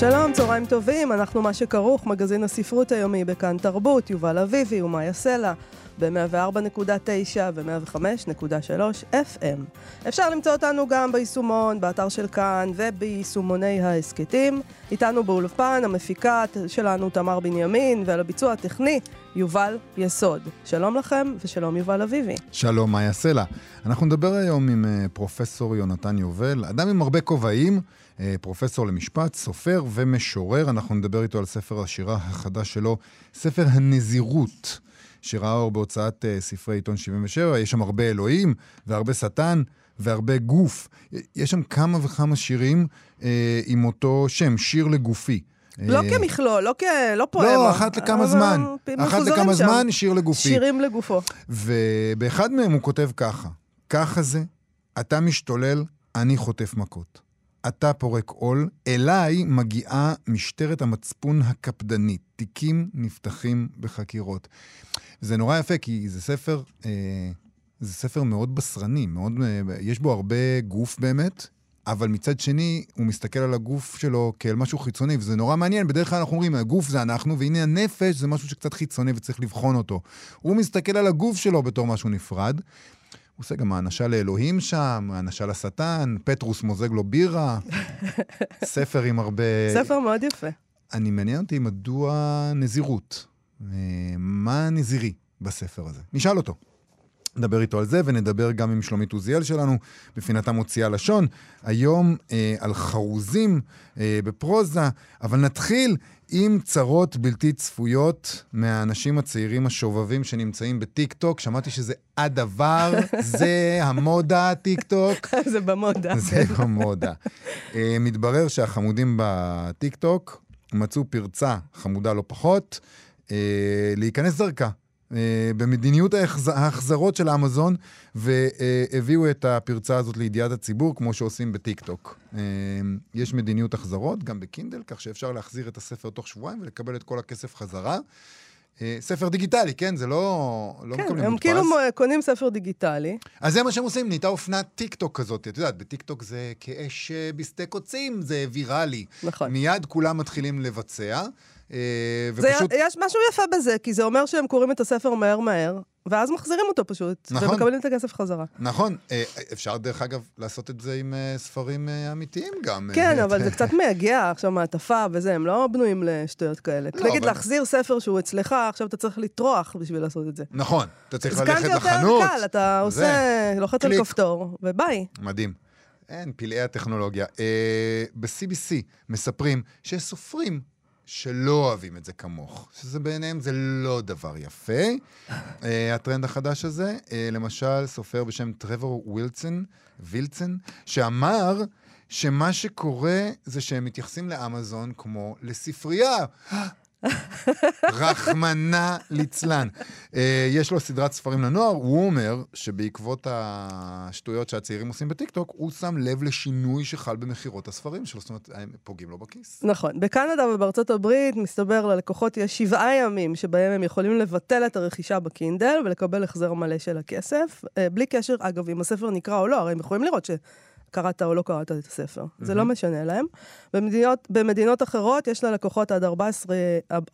שלום, צהריים טובים, אנחנו מה שכרוך, מגזין הספרות היומי בכאן תרבות, יובל אביבי ומאיה סלע, ב-104.9 ו-105.3 FM. אפשר למצוא אותנו גם ביישומון, באתר של כאן וביישומוני ההסכתים. איתנו באולפן, המפיקה שלנו תמר בנימין, ועל הביצוע הטכני, יובל יסוד. שלום לכם ושלום יובל אביבי. שלום, מאיה סלע. אנחנו נדבר היום עם uh, פרופסור יונתן יובל, אדם עם הרבה כובעים, פרופסור למשפט, סופר ומשורר. אנחנו נדבר איתו על ספר השירה החדש שלו, ספר הנזירות, שראה אור בהוצאת uh, ספרי עיתון 77. יש שם הרבה אלוהים והרבה שטן. והרבה גוף. יש שם כמה וכמה שירים אה, עם אותו שם, שיר לגופי. לא כמכלול, לא, כ... לא פואמה. לא, אחת לכמה זמן. אחת לכמה שם. זמן, שיר לגופי. שירים לגופו. ובאחד מהם הוא כותב ככה: ככה זה, אתה משתולל, אני חוטף מכות. אתה פורק עול, אליי מגיעה משטרת המצפון הקפדנית. תיקים נפתחים בחקירות. זה נורא יפה, כי זה ספר, אה, זה ספר מאוד בשרני, מאוד, אה, יש בו הרבה גוף באמת, אבל מצד שני, הוא מסתכל על הגוף שלו כאל משהו חיצוני, וזה נורא מעניין. בדרך כלל אנחנו אומרים, הגוף זה אנחנו, והנה הנפש זה משהו שקצת חיצוני וצריך לבחון אותו. הוא מסתכל על הגוף שלו בתור משהו נפרד. הוא עושה גם האנשה לאלוהים שם, האנשה לשטן, פטרוס מוזג לו בירה, ספר עם הרבה... ספר מאוד יפה. אני מעניין אותי מדוע נזירות. אה, מה נזירי בספר הזה? נשאל אותו. נדבר איתו על זה, ונדבר גם עם שלומית עוזיאל שלנו, בפינתה מוציאה לשון, היום אה, על חרוזים אה, בפרוזה, אבל נתחיל עם צרות בלתי צפויות מהאנשים הצעירים השובבים שנמצאים בטיק טוק. שמעתי שזה הדבר, זה המודה, טיק טוק. זה במודה. זה במודה. אה, מתברר שהחמודים בטיק טוק מצאו פרצה חמודה לא פחות, אה, להיכנס דרכה. אה, במדיניות ההחזרות של אמזון, והביאו את הפרצה הזאת לידיעת הציבור, כמו שעושים בטיקטוק. אה, יש מדיניות החזרות, גם בקינדל, כך שאפשר להחזיר את הספר תוך שבועיים ולקבל את כל הכסף חזרה. אה, ספר דיגיטלי, כן? זה לא, לא כן, מקבלים הם מודפס. כאילו קונים ספר דיגיטלי. אז זה מה שהם עושים, נהייתה אופנת טיק טוק כזאת. את יודעת, בטיק טוק זה כאש בשדה קוצים, זה ויראלי. נכון. מיד כולם מתחילים לבצע. אה, ופשוט... זה, יש משהו יפה בזה, כי זה אומר שהם קוראים את הספר מהר מהר, ואז מחזירים אותו פשוט, נכון. ומקבלים את הכסף חזרה. נכון. אה, אפשר דרך אגב לעשות את זה עם אה, ספרים אמיתיים גם. כן, אבל זה קצת מייגע, עכשיו מעטפה וזה, הם לא בנויים לשטויות כאלה. לא, נגיד אבל... להחזיר ספר שהוא אצלך, עכשיו אתה צריך לטרוח בשביל לעשות את זה. נכון, אתה צריך ללכת לחנות. אז כאן זה יותר קל, אתה עושה, לוחץ על כפתור, וביי. מדהים. אין, פלאי הטכנולוגיה. אה, ב-CBC מספרים שסופרים שלא אוהבים את זה כמוך, שזה בעיניהם זה לא דבר יפה, uh, הטרנד החדש הזה. Uh, למשל, סופר בשם טרוור וילצן, וילצן, שאמר שמה שקורה זה שהם מתייחסים לאמזון כמו לספרייה. רחמנא ליצלן. Uh, יש לו סדרת ספרים לנוער, הוא אומר שבעקבות השטויות שהצעירים עושים בטיקטוק, הוא שם לב לשינוי שחל במכירות הספרים שלו, זאת אומרת, הם פוגעים לו בכיס. נכון. בקנדה ובארצות הברית, מסתבר ללקוחות יש שבעה ימים שבהם הם יכולים לבטל את הרכישה בקינדל ולקבל החזר מלא של הכסף, uh, בלי קשר, אגב, אם הספר נקרא או לא, הרי הם יכולים לראות ש... קראת או לא קראת את הספר. Mm-hmm. זה לא משנה להם. במדינות, במדינות אחרות יש ללקוחות עד 14,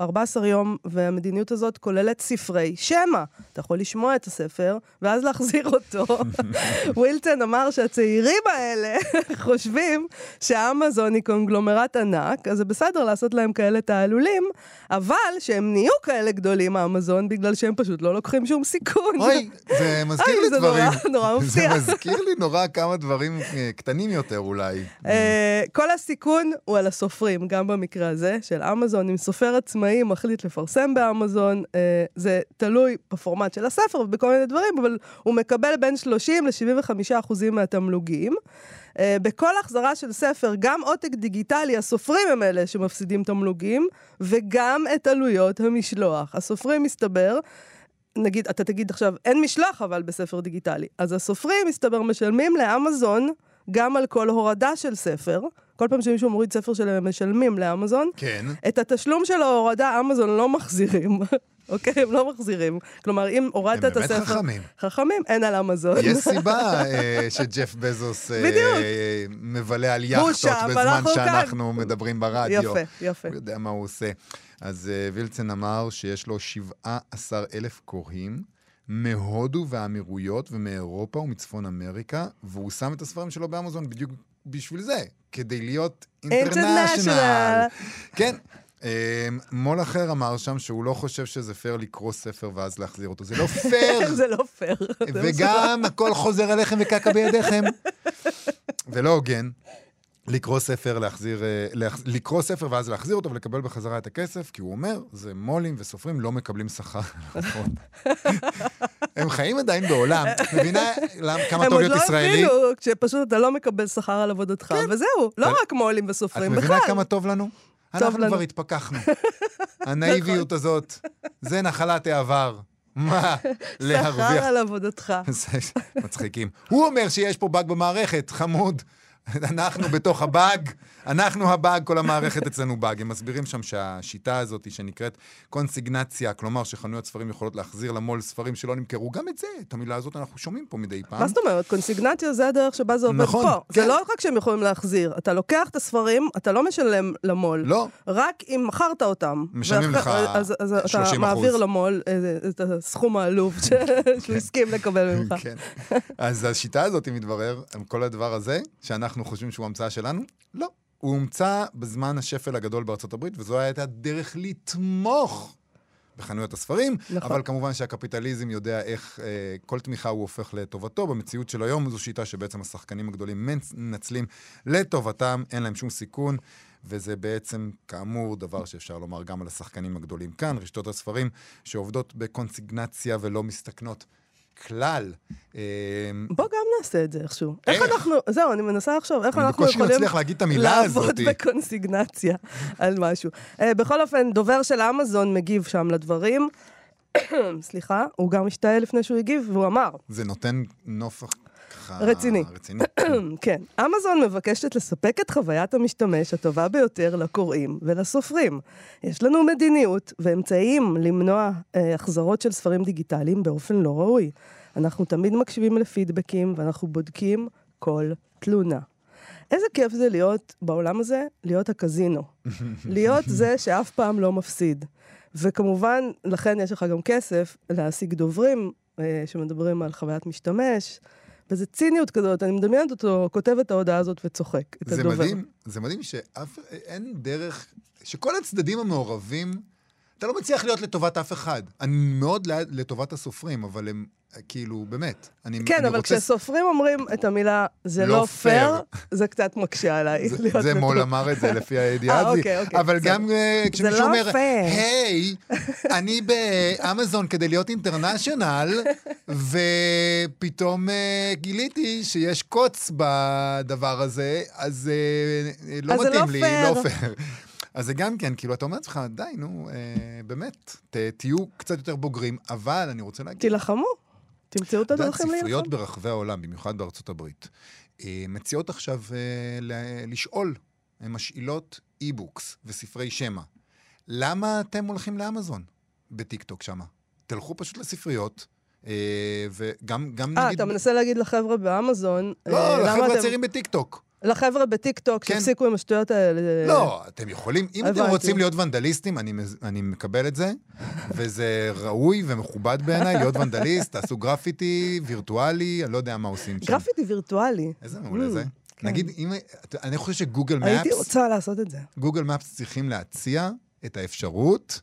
14 יום, והמדיניות הזאת כוללת ספרי שמע. אתה יכול לשמוע את הספר, ואז להחזיר אותו. ווילטון אמר שהצעירים האלה חושבים שאמזון היא קונגלומרט ענק, אז זה בסדר לעשות להם כאלה תעלולים, אבל שהם נהיו כאלה גדולים, אמזון, בגלל שהם פשוט לא לוקחים שום סיכון. אוי, זה מזכיר לי דברים. זה נורא, מפתיע. זה מזכיר לי נורא כמה דברים אה, קטנים יותר אולי. אה, כל הסיכון הוא על הסופרים, גם במקרה הזה של אמזון. אם סופר עצמאי מחליט לפרסם באמזון, אה, זה תלוי בפורמט של הספר ובכל מיני דברים, אבל הוא מקבל בין 30 ל-75 אחוזים מהתמלוגים. אה, בכל החזרה של ספר, גם עותק דיגיטלי, הסופרים הם אלה שמפסידים תמלוגים, וגם את עלויות המשלוח. הסופרים, מסתבר, נגיד, אתה תגיד עכשיו, אין משלוח אבל בספר דיגיטלי. אז הסופרים, מסתבר, משלמים לאמזון גם על כל הורדה של ספר. כל פעם שמישהו מוריד ספר שלהם, הם משלמים לאמזון. כן. את התשלום של ההורדה, אמזון לא מחזירים. אוקיי? הם לא מחזירים. כלומר, אם הורדת הם את באמת הספר... חכמים. חכמים, אין על אמזון. יש סיבה אה, שג'ף בזוס אה, בדיוק. מבלה על יאכטות בזמן. שאנחנו מדברים ברדיו. יפה, יפה. הוא יודע מה הוא עושה. אז אה, וילצן אמר שיש לו 17 אלף קוראים מהודו והאמירויות ומאירופה ומצפון אמריקה, והוא שם את הספרים שלו באמזון בדיוק בשביל זה, כדי להיות international. כן. אה, מו"ל אחר אמר שם שהוא לא חושב שזה פייר לקרוא ספר ואז להחזיר אותו. זה לא פייר! זה לא פייר. וגם הכל חוזר אליכם ותקע בידיכם. ולא הוגן. לקרוא ספר, להחזיר, אה, להח... לקרוא ספר ואז להחזיר אותו ולקבל בחזרה את הכסף, כי הוא אומר, זה מו"לים וסופרים לא מקבלים שכר. נכון. הם חיים עדיין בעולם, את מבינה למ- כמה הם טוב עוד להיות לא ישראלי? הבינו, כשפשוט אתה לא מקבל שכר על עבודתך, וזהו. לא רק מו"לים את וסופרים, מבינה בכלל. כמה טוב לנו? אנחנו לנו. כבר התפכחנו. הנאיביות הזאת, זה נחלת העבר. מה? שכר להרוויח על עבודתך. מצחיקים. הוא אומר שיש פה באג במערכת, חמוד. אנחנו בתוך הבאג, אנחנו הבאג, כל המערכת אצלנו באג. הם מסבירים שם שהשיטה הזאת שנקראת קונסיגנציה, כלומר שחנויות ספרים יכולות להחזיר למו"ל ספרים שלא נמכרו, גם את זה, את המילה הזאת אנחנו שומעים פה מדי פעם. מה זאת אומרת? קונסיגנציה זה הדרך שבה זה עובד נכון, פה. כן. זה לא רק שהם יכולים להחזיר, אתה לוקח את הספרים, אתה לא משלם למו"ל. לא. רק אם מכרת אותם. משלמים לך אז, אז אתה 30%. מעביר למו"ל איזה- את הסכום העלוב ש- שהוא הסכים לקבל ממך. כן. אז השיטה הזאת, מתברר, כל הדבר הזה, שאנחנו חושבים שהוא המצאה שלנו, לא. הוא הומצא בזמן השפל הגדול בארצות הברית, וזו הייתה דרך לתמוך בחנויות הספרים, נכון. אבל כמובן שהקפיטליזם יודע איך אה, כל תמיכה הוא הופך לטובתו. במציאות של היום זו שיטה שבעצם השחקנים הגדולים מנצלים לטובתם, אין להם שום סיכון. וזה בעצם, כאמור, דבר שאפשר לומר גם על השחקנים הגדולים כאן, רשתות הספרים שעובדות בקונסיגנציה ולא מסתכנות כלל. אה, בוא גם נעשה את זה איכשהו. איך? איך אנחנו, זהו, אני מנסה לחשוב, איך אנחנו יכולים להגיד את המילה הזאת. לעבוד בקונסיגנציה על משהו. אה, בכל אופן, דובר של אמזון מגיב שם לדברים. סליחה, הוא גם השתעל לפני שהוא הגיב, והוא אמר, זה נותן נופח ככה... רציני. רציני. כן, אמזון מבקשת לספק את חוויית המשתמש הטובה ביותר לקוראים ולסופרים. יש לנו מדיניות ואמצעים למנוע אה, החזרות של ספרים דיגיטליים באופן לא ראוי. אנחנו תמיד מקשיבים לפידבקים ואנחנו בודקים כל תלונה. איזה כיף זה להיות בעולם הזה, להיות הקזינו. להיות זה שאף פעם לא מפסיד. וכמובן, לכן יש לך גם כסף להשיג דוברים אה, שמדברים על חוויית משתמש. וזה ציניות כזאת, אני מדמיינת אותו, כותב את ההודעה הזאת וצוחק, את זה הדובר. מדהים, זה מדהים שאף, אין דרך, שכל הצדדים המעורבים, אתה לא מצליח להיות לטובת אף אחד. אני מאוד לטובת הסופרים, אבל הם, כאילו, באמת. אני, כן, אני אבל רוצה... כשסופרים אומרים את המילה זה לא לא פייר. זה קצת מקשה עליי. זה, זה מול אמר את זה לפי הידיעה אה, הזאת. אוקיי, אוקיי, אבל בסדר. גם אה, כשמישהו לא אומר. היי, אני באמזון כדי להיות אינטרנשיונל, ופתאום אה, גיליתי שיש קוץ בדבר הזה, אז אה, לא אז זה לא מתאים לי, פייר. לא פייר. אז זה גם כן, כאילו, אתה אומר לעצמך, די, נו, אה, באמת, ת, תהיו קצת יותר בוגרים, אבל אני רוצה להגיד... תילחמו, תמצאו את הדרכים להילחם. ספריות ברחבי העולם, במיוחד בארצות הברית, אה, מציעות עכשיו אה, ל- לשאול, הן משאילות e-books וספרי שמע. למה אתם הולכים לאמזון בטיקטוק שמה? תלכו פשוט לספריות, אה, וגם גם אה, נגיד... אתה מנסה להגיד לחבר'ה באמזון, אה, לא, למה לחבר'ה אתם- הצעירים בטיקטוק. לחבר'ה בטיקטוק כן. שהפסיקו עם השטויות האלה. לא, אתם יכולים, אם אתם הבנתי. רוצים להיות ונדליסטים, אני, אני מקבל את זה, וזה ראוי ומכובד בעיניי להיות ונדליסט, תעשו גרפיטי וירטואלי, אני לא יודע מה עושים שם. גרפיטי וירטואלי. איזה מעולה Mm, זה. כן. נגיד, אם, אני חושב שגוגל הייתי מפס, רוצה לעשות את זה. גוגל מפס צריכים להציע את האפשרות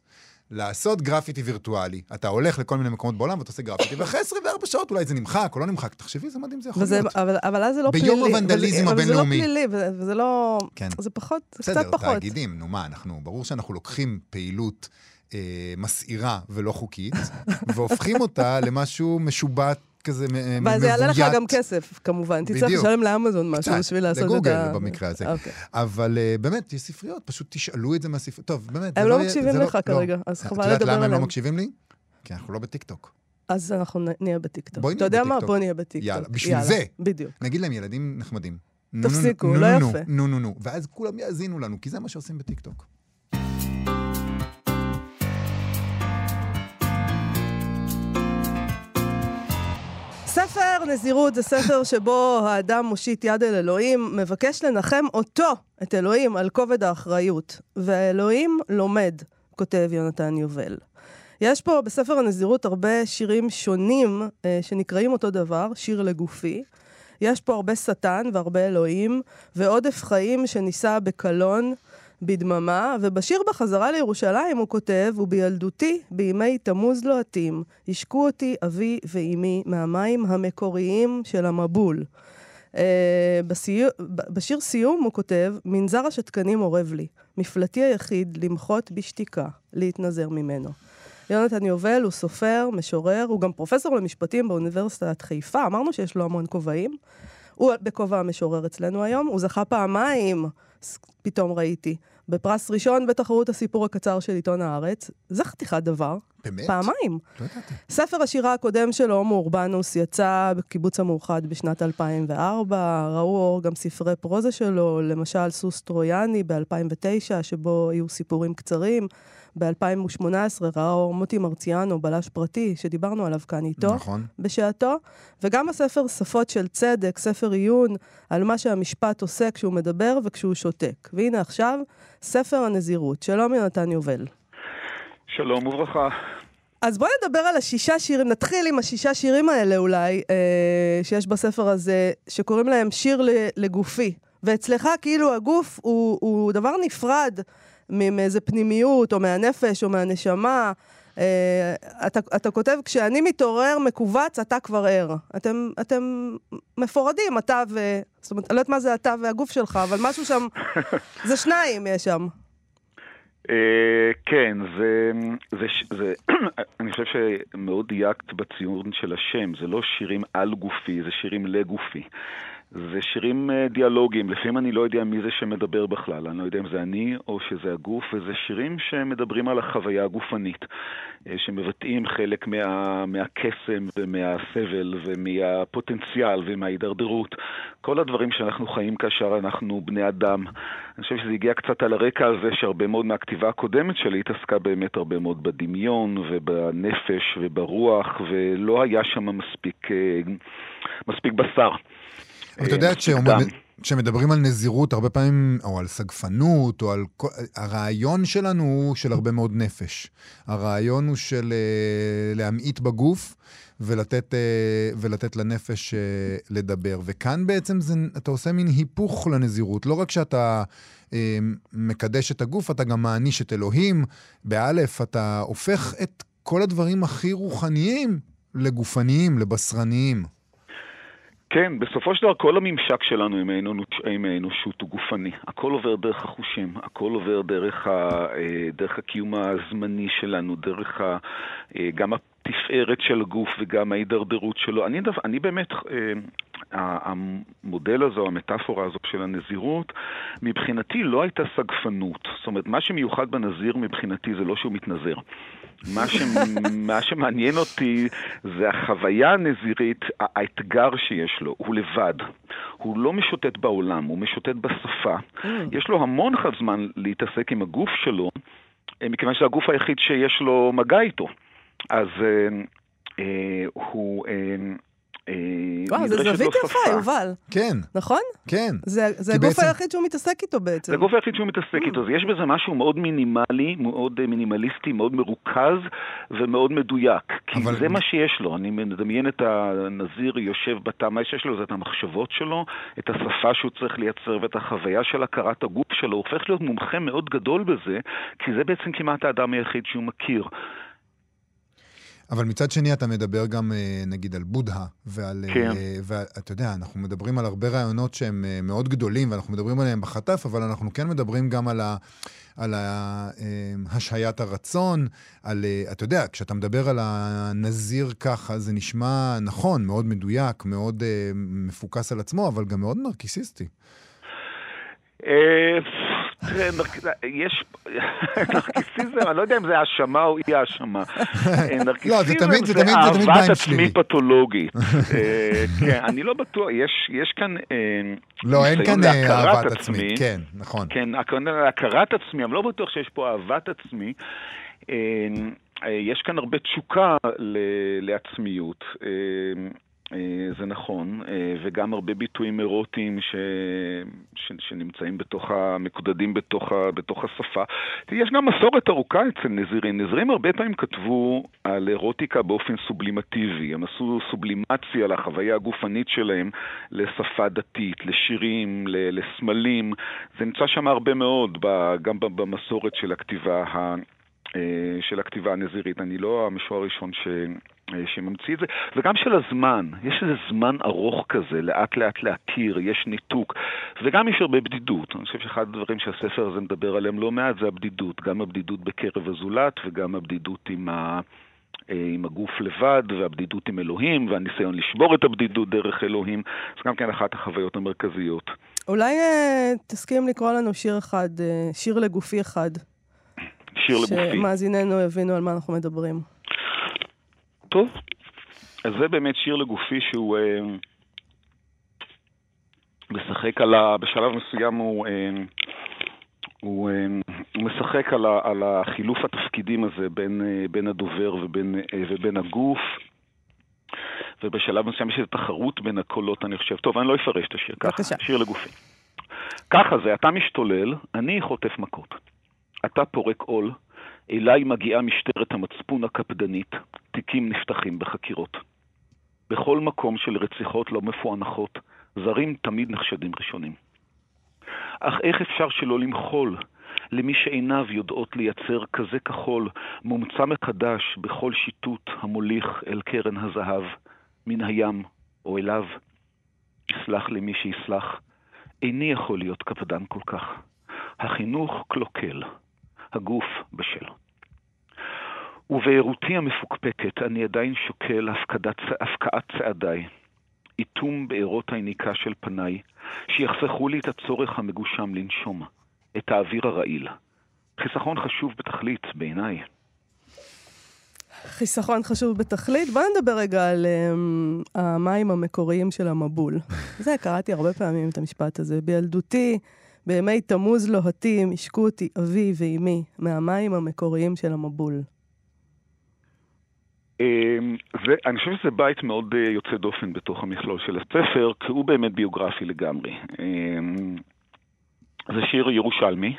לעשות גרפיטי וירטואלי. אתה הולך לכל מיני מקומות בעולם ואתה עושה גרפיטי, ואחרי 24 שעות אולי זה נמחק או לא נמחק. תחשבי איזה מדהים זה יכול וזה, להיות. אבל, אבל אז זה לא ביום פלילי. הוונדליזם וזה- הבינלאומי. אבל זה לא פלילי, וזה, וזה לא... כן. זה פחות, זה בסדר, קצת פחות. תאגידים, נו מה, אנחנו, ברור שאנחנו לוקחים פעילות אה, מסעירה ולא חוקית, והופכים אותה למשהו משובט כזה, מבוית. ואז זה יעלה לך גם כסף, כמובן. תצטרך בדיוק. לשלם לאמזון משהו קצת, בשביל לעשות את ה... לגוגל במקרה הזה. אוקיי. אבל אה, באמת, יש ספריות, פשוט תשאלו את זה מהספריות. טוב, באמת, הם לא יהיה- מקשיבים לא- לך כרגע, אז את חבל יודעת לדבר למה הם לא עליהם. מקשיבים לי? כי אנחנו לא בטיקטוק. אז אנחנו נהיה בטיקטוק. בואי אתה נהיה יודע מה? בטיקטוק. בוא נהיה בטיקטוק. יאללה, בשביל זה. בדיוק. נגיד להם ילדים נחמדים. תפסיקו, לא יפה. נו, נו, נו. ואז כולם יאזינו לנו, כי זה מה שעושים בטיקטוק. ספר נזירות זה ספר שבו האדם מושיט יד אל אלוהים, מבקש לנחם אותו, את אלוהים, על כובד האחריות. והאלוהים לומד, כותב יונתן יובל. יש פה בספר הנזירות הרבה שירים שונים אה, שנקראים אותו דבר, שיר לגופי. יש פה הרבה שטן והרבה אלוהים, ועודף חיים שנישא בקלון, בדממה, ובשיר בחזרה לירושלים הוא כותב, ובילדותי, בימי תמוז לוהטים, השקו אותי אבי ואימי מהמים המקוריים של המבול. Uh, בסיו... ב- בשיר סיום הוא כותב, מנזר השתקנים אורב לי, מפלטי היחיד למחות בשתיקה, להתנזר ממנו. יונתן יובל הוא סופר, משורר, הוא גם פרופסור למשפטים באוניברסיטת חיפה, אמרנו שיש לו המון כובעים. הוא בכובע המשורר אצלנו היום, הוא זכה פעמיים, פתאום ראיתי, בפרס ראשון בתחרות הסיפור הקצר של עיתון הארץ. זה חתיכת דבר, באמת? פעמיים. לא ידעתי. ספר השירה הקודם שלו, הומו אורבנוס, יצא בקיבוץ המאוחד בשנת 2004. ראו אור גם ספרי פרוזה שלו, למשל סוס טרויאני ב-2009, שבו היו סיפורים קצרים. ב-2018 ראה אור מוטי מרציאנו, בלש פרטי, שדיברנו עליו כאן איתו. נכון. בשעתו, וגם הספר שפות של צדק, ספר עיון על מה שהמשפט עושה כשהוא מדבר וכשהוא שותק. והנה עכשיו, ספר הנזירות. שלום יונתן יובל. שלום וברכה. אז בואי נדבר על השישה שירים, נתחיל עם השישה שירים האלה אולי, אה, שיש בספר הזה, שקוראים להם שיר לגופי. ואצלך כאילו הגוף הוא, הוא דבר נפרד מאיזה פנימיות, או מהנפש, או מהנשמה. אה, אתה, אתה כותב, כשאני מתעורר מכווץ, אתה כבר ער. אתם, אתם מפורדים, אתה ו... זאת אומרת, אני לא יודעת מה זה אתה והגוף שלך, אבל משהו שם, זה שניים יש שם. אה, כן, זה, זה, זה, אני חושב שמאוד דייקת בציון של השם, זה לא שירים על גופי, זה שירים לגופי. זה שירים אה, דיאלוגיים, לפעמים אני לא יודע מי זה שמדבר בכלל, אני לא יודע אם זה אני או שזה הגוף, וזה שירים שמדברים על החוויה הגופנית, אה, שמבטאים חלק מה, מהקסם ומהסבל ומהפוטנציאל ומההידרדרות. כל הדברים שאנחנו חיים כאשר אנחנו בני אדם. אני חושב שזה הגיע קצת על הרקע הזה שהרבה מאוד מהכתיבה הקודמת שלי התעסקה באמת הרבה מאוד בדמיון ובנפש וברוח, ולא היה שם מספיק, אה, מספיק בשר. אבל אתה יודע, דם. כשמדברים על נזירות, הרבה פעמים, או על סגפנות, או על... הרעיון שלנו הוא של הרבה מאוד נפש. הרעיון הוא של אה, להמעיט בגוף ולתת, אה, ולתת לנפש אה, לדבר. וכאן בעצם זה, אתה עושה מין היפוך לנזירות. לא רק שאתה אה, מקדש את הגוף, אתה גם מעניש את אלוהים. באלף, אתה הופך את כל הדברים הכי רוחניים לגופניים, לבשרניים. כן, בסופו של דבר כל הממשק שלנו עם האנוש- עם האנושות הוא גופני. הכל עובר דרך החושים, הכל עובר דרך, ה, אה, דרך הקיום הזמני שלנו, דרך ה, אה, גם התפארת של הגוף וגם ההידרדרות שלו. אני, דו- אני באמת, אה, המודל הזה, או המטאפורה הזו של הנזירות, מבחינתי לא הייתה סגפנות. זאת אומרת, מה שמיוחד בנזיר מבחינתי זה לא שהוא מתנזר. מה, ש... מה שמעניין אותי זה החוויה הנזירית, האתגר שיש לו, הוא לבד. הוא לא משוטט בעולם, הוא משוטט בשפה. יש לו המון זמן להתעסק עם הגוף שלו, אה, מכיוון שזה הגוף היחיד שיש לו מגע איתו. אז אה, אה, הוא... אה, וואו, זו נדרשת זווית יפה. יובל. כן, נכון? כן. זה זה הגוף בעצם- היחיד שהוא מתעסק איתו בעצם. זה הגוף היחיד שהוא מתעסק איתו, אז יש בזה משהו מאוד מינימלי, מאוד אה, מינימליסטי, מאוד מרוכז ומאוד מדויק. כי אבל- זה מה שיש לו, אני מדמיין את הנזיר יושב בתא, מה שיש לו זה את המחשבות שלו, את השפה שהוא צריך לייצר ואת החוויה של הכרת הגוף שלו, הוא הופך להיות מומחה מאוד גדול בזה, כי זה בעצם כמעט האדם היחיד שהוא מכיר. אבל מצד שני אתה מדבר גם אה, נגיד על בודהה, ועל... כן. אה, ואתה יודע, אנחנו מדברים על הרבה רעיונות שהם אה, מאוד גדולים, ואנחנו מדברים עליהם בחטף, אבל אנחנו כן מדברים גם על, ה, על השהיית הרצון, על, אתה יודע, כשאתה מדבר על הנזיר ככה, זה נשמע נכון, מאוד מדויק, מאוד מפוקס על עצמו, אבל גם מאוד נרקיסיסטי. אה, יש, נרקיסיזם, אני לא יודע אם זה האשמה או אי האשמה. אה, לא, נרקיסיזם זה אהבת עצמי. פתולוגית. אה, כן, אני לא בטוח, יש- כאן לא, אין כאן אה, אהבת עצמי. כן, נכון. כן, הכוונה להכרת עצמי, אני לא בטוח שיש פה אהבת עצמי. יש כאן הרבה תשוקה לעצמיות. אה, זה נכון, אה, וגם הרבה ביטויים אירוטיים ש... ש... שנמצאים בתוך ה... מקודדים בתוך, ה... בתוך השפה. יש גם מסורת ארוכה אצל נזירים. נזירים הרבה פעמים כתבו על אירוטיקה באופן סובלימטיבי. הם עשו סובלימציה לחוויה הגופנית שלהם לשפה דתית, לשירים, ל... לסמלים. זה נמצא שם הרבה מאוד, ב... גם במסורת של הכתיבה ה... אה, של הכתיבה הנזירית. אני לא המשוער הראשון ש... אה, שממציא את זה, וגם של הזמן. יש איזה זמן ארוך כזה, לאט לאט להכיר, יש ניתוק, וגם יש הרבה בדידות. אני חושב שאחד הדברים שהספר הזה מדבר עליהם לא מעט זה הבדידות. גם הבדידות בקרב הזולת וגם הבדידות עם ה... אה, עם הגוף לבד, והבדידות עם אלוהים, והניסיון לשבור את הבדידות דרך אלוהים. זה גם כן אחת החוויות המרכזיות. אולי אה, תסכים לקרוא לנו שיר אחד, אה, שיר לגופי אחד. שיר לגופי. שמאזיננו יבינו על מה אנחנו מדברים. טוב, אז זה באמת שיר לגופי שהוא אה, משחק על ה... בשלב מסוים הוא, אה, הוא, אה, הוא משחק על, ה, על החילוף התפקידים הזה בין, אה, בין הדובר ובין, אה, ובין הגוף. ובשלב מסוים יש איזו תחרות בין הקולות, אני חושב. טוב, אני לא אפרש את השיר ככה. שיר לגופי. ככה זה, אתה משתולל, אני חוטף מכות. אתה פורק עול, אליי מגיעה משטרת המצפון הקפדנית, תיקים נפתחים בחקירות. בכל מקום של רציחות לא מפוענחות, זרים תמיד נחשדים ראשונים. אך איך אפשר שלא למחול למי שעיניו יודעות לייצר כזה כחול, מומצא מחדש בכל שיטוט המוליך אל קרן הזהב, מן הים או אליו? יסלח לי מי שיסלח, איני יכול להיות קפדן כל כך. החינוך קלוקל, הגוף בשל. ובעירותי המפוקפקת אני עדיין שוקל הפקדת, הפקעת צעדיי, איתום בארות היניקה של פניי, שיחסכו לי את הצורך המגושם לנשום, את האוויר הרעיל. חיסכון חשוב בתכלית, בעיניי. חיסכון חשוב בתכלית. בוא נדבר רגע על um, המים המקוריים של המבול. זה, קראתי הרבה פעמים את המשפט הזה. בילדותי, בימי תמוז לוהטים, השקו אותי אבי ואימי מהמים המקוריים של המבול. אמ, זה, אני חושב שזה בית מאוד אה, יוצא דופן בתוך המכלול של הספר, כי הוא באמת ביוגרפי לגמרי. אמ, זה שיר ירושלמי.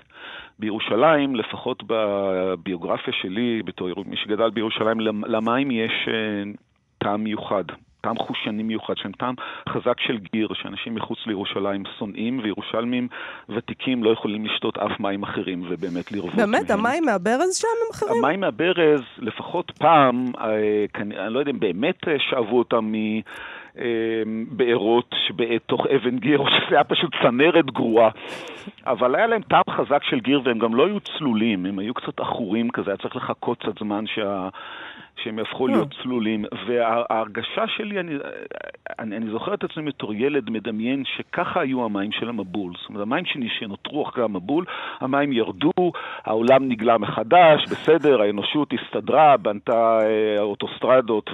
בירושלים, לפחות בביוגרפיה שלי, בתור מי שגדל בירושלים, למ- למים יש אה, טעם מיוחד, טעם חושני מיוחד, שהם טעם חזק של גיר, שאנשים מחוץ לירושלים שונאים, וירושלמים ותיקים לא יכולים לשתות אף מים אחרים, ובאמת לרוות באמת, מהם. המים מהברז שם הם אחרים? המים מהברז, לפחות פעם, אה, אני לא יודע אם באמת אה, שאבו אותם מבארות בתוך אבן גיר, או שזה היה פשוט צנרת גרועה. אבל היה להם טעם חזק של גיר, והם גם לא היו צלולים, הם היו קצת עכורים כזה, היה צריך לחכות קצת זמן שה... שהם יהפכו להיות צלולים. וההרגשה שלי, אני, אני, אני זוכר את עצמי בתור ילד מדמיין שככה היו המים של המבול. זאת אומרת, המים שנותרו אחרי המבול, המים ירדו, העולם נגלה מחדש, בסדר, האנושות הסתדרה, בנתה אה, אוטוסטרדות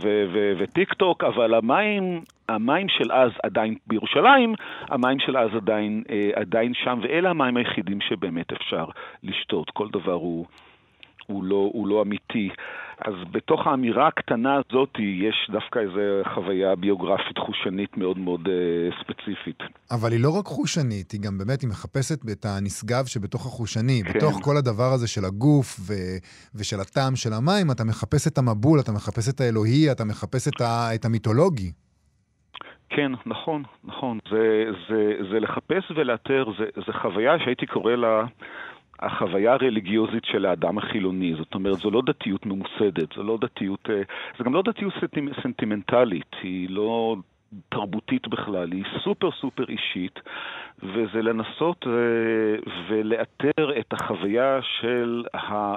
וטיק טוק, אבל המים... המים של אז עדיין בירושלים, המים של אז עדיין, אה, עדיין שם, ואלה המים היחידים שבאמת אפשר לשתות. כל דבר הוא, הוא, לא, הוא לא אמיתי. אז בתוך האמירה הקטנה הזאת יש דווקא איזו חוויה ביוגרפית חושנית מאוד מאוד uh, ספציפית. אבל היא לא רק חושנית, היא גם באמת, היא מחפשת את הנשגב שבתוך החושני. כן. בתוך כל הדבר הזה של הגוף ו... ושל הטעם של המים, אתה מחפש את המבול, אתה מחפש את האלוהי, אתה מחפש את, ה... את המיתולוגי. כן, נכון, נכון. זה, זה, זה לחפש ולאתר, זה, זה חוויה שהייתי קורא לה החוויה הרליגיוזית של האדם החילוני. זאת אומרת, זו לא דתיות ממוסדת, זו לא דתיות, אה, זה גם לא דתיות סנטימנטלית, היא לא תרבותית בכלל, היא סופר סופר אישית, וזה לנסות אה, ולאתר את החוויה של ה...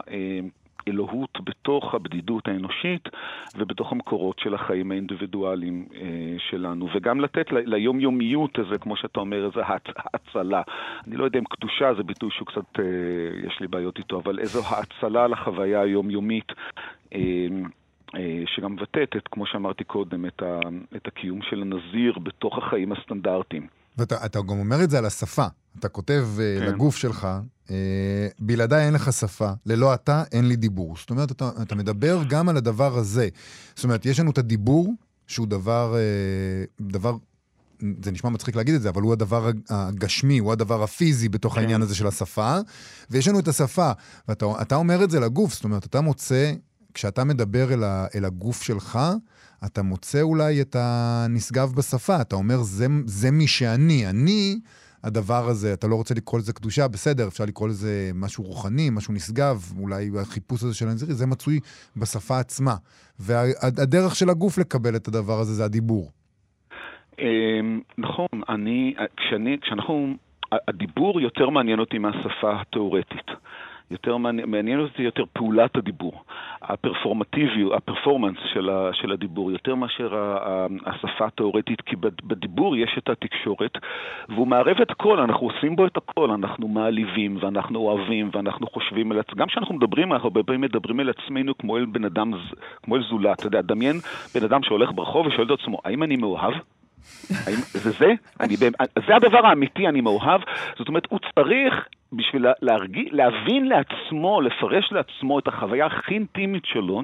אלוהות בתוך הבדידות האנושית ובתוך המקורות של החיים האינדיבידואליים אה, שלנו, וגם לתת ל- ליומיומיות הזה, כמו שאתה אומר, איזו האצלה. אני לא יודע אם קדושה זה ביטוי שהוא קצת, אה, יש לי בעיות איתו, אבל איזו האצלה לחוויה היומיומית. אה, אה, שגם מבטאת, את, כמו שאמרתי קודם, את, ה, את הקיום של הנזיר בתוך החיים הסטנדרטיים. ואתה גם אומר את זה על השפה. אתה כותב אה, כן. לגוף שלך, בלעדיי אין לך שפה, ללא אתה אין לי דיבור. זאת אומרת, אתה, אתה מדבר גם על הדבר הזה. זאת אומרת, יש לנו את הדיבור, שהוא דבר, אה, דבר, זה נשמע מצחיק להגיד את זה, אבל הוא הדבר הגשמי, הוא הדבר הפיזי בתוך כן. העניין הזה של השפה, ויש לנו את השפה. ואתה אומר את זה לגוף, זאת אומרת, אתה מוצא, כשאתה מדבר אל, ה, אל הגוף שלך, אתה מוצא אולי את הנשגב בשפה, אתה אומר, זה, זה מי שאני. אני... הדבר הזה, אתה לא רוצה לקרוא לזה קדושה, בסדר, אפשר לקרוא לזה משהו רוחני, משהו נשגב, אולי החיפוש הזה של הנזירי, זה מצוי בשפה עצמה. והדרך של הגוף לקבל את הדבר הזה זה הדיבור. אמ, נכון, אני, כשאני, כשאנחנו, הדיבור יותר מעניין אותי מהשפה התיאורטית. יותר מעניין אותי יותר פעולת הדיבור, הפרפורמטיביות, הפרפורמנס של, ה, של הדיבור, יותר מאשר השפה התאורטית, כי בדיבור יש את התקשורת, והוא מערב את הכל, אנחנו עושים בו את הכל, אנחנו מעליבים, ואנחנו אוהבים, ואנחנו חושבים על עצמנו, גם כשאנחנו מדברים, אנחנו הרבה פעמים מדברים על עצמנו כמו אל בן אדם, כמו אל זולת, אתה יודע, דמיין בן אדם שהולך ברחוב ושואל את עצמו, האם אני מאוהב? האם זה זה? אני, זה הדבר האמיתי, אני מאוהב. זאת אומרת, הוא צריך, בשביל להרגיש, להבין לעצמו, לפרש לעצמו את החוויה הכי אינטימית שלו,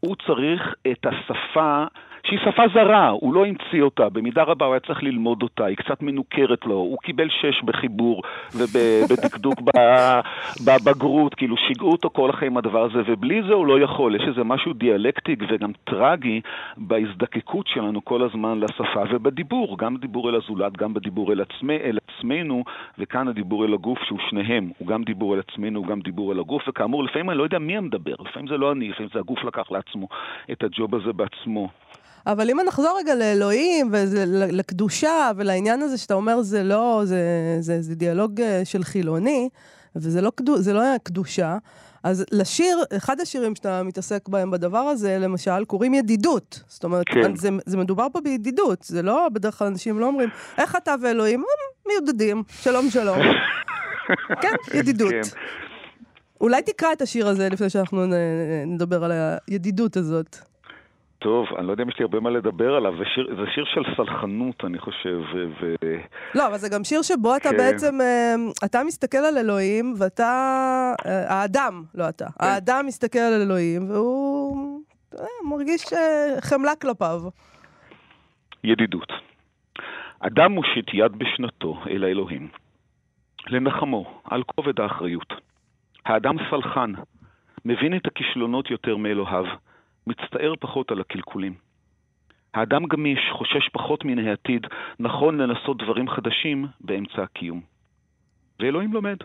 הוא צריך את השפה שהיא שפה זרה, הוא לא המציא אותה, במידה רבה הוא היה צריך ללמוד אותה, היא קצת מנוכרת לו, הוא קיבל שש בחיבור ובדקדוק בבגרות, כאילו שיגעו אותו כל החיים הדבר הזה, ובלי זה הוא לא יכול, יש איזה משהו דיאלקטי וגם טרגי בהזדקקות שלנו כל הזמן לשפה ובדיבור, גם בדיבור אל הזולת, גם בדיבור אל, עצמי, אל עצמנו, וכאן הדיבור אל הגוף שהוא שניהם, הוא גם דיבור אל עצמנו, הוא גם דיבור אל הגוף, וכאמור, לפעמים אני לא יודע מי המדבר, לפעמים זה לא אני, לפעמים זה הגוף לקח לעצמו את הג'וב הזה בעצמו. אבל אם נחזור רגע לאלוהים ולקדושה ולעניין הזה שאתה אומר זה לא, זה, זה, זה דיאלוג אה, של חילוני, וזה לא, קדו, לא היה קדושה, אז לשיר, אחד השירים שאתה מתעסק בהם בדבר הזה, למשל, קוראים ידידות. זאת אומרת, כן. זה, זה מדובר פה בידידות, זה לא, בדרך כלל אנשים לא אומרים, איך אתה ואלוהים? הם מיודדים, שלום שלום. כן, ידידות. כן. אולי תקרא את השיר הזה לפני שאנחנו נדבר על הידידות הזאת. טוב, אני לא יודע אם יש לי הרבה מה לדבר עליו, זה שיר, זה שיר של סלחנות, אני חושב. ו... לא, אבל זה גם שיר שבו אתה כן. בעצם, אה, אתה מסתכל על אלוהים, ואתה, אה, האדם, לא אתה, כן. האדם מסתכל על אלוהים, והוא אה, מרגיש חמלה כלפיו. ידידות. אדם מושיט יד בשנתו אל האלוהים, לנחמו על כובד האחריות. האדם סלחן, מבין את הכישלונות יותר מאלוהיו. מצטער פחות על הקלקולים. האדם גמיש, חושש פחות מן העתיד, נכון לנסות דברים חדשים באמצע הקיום. ואלוהים לומד.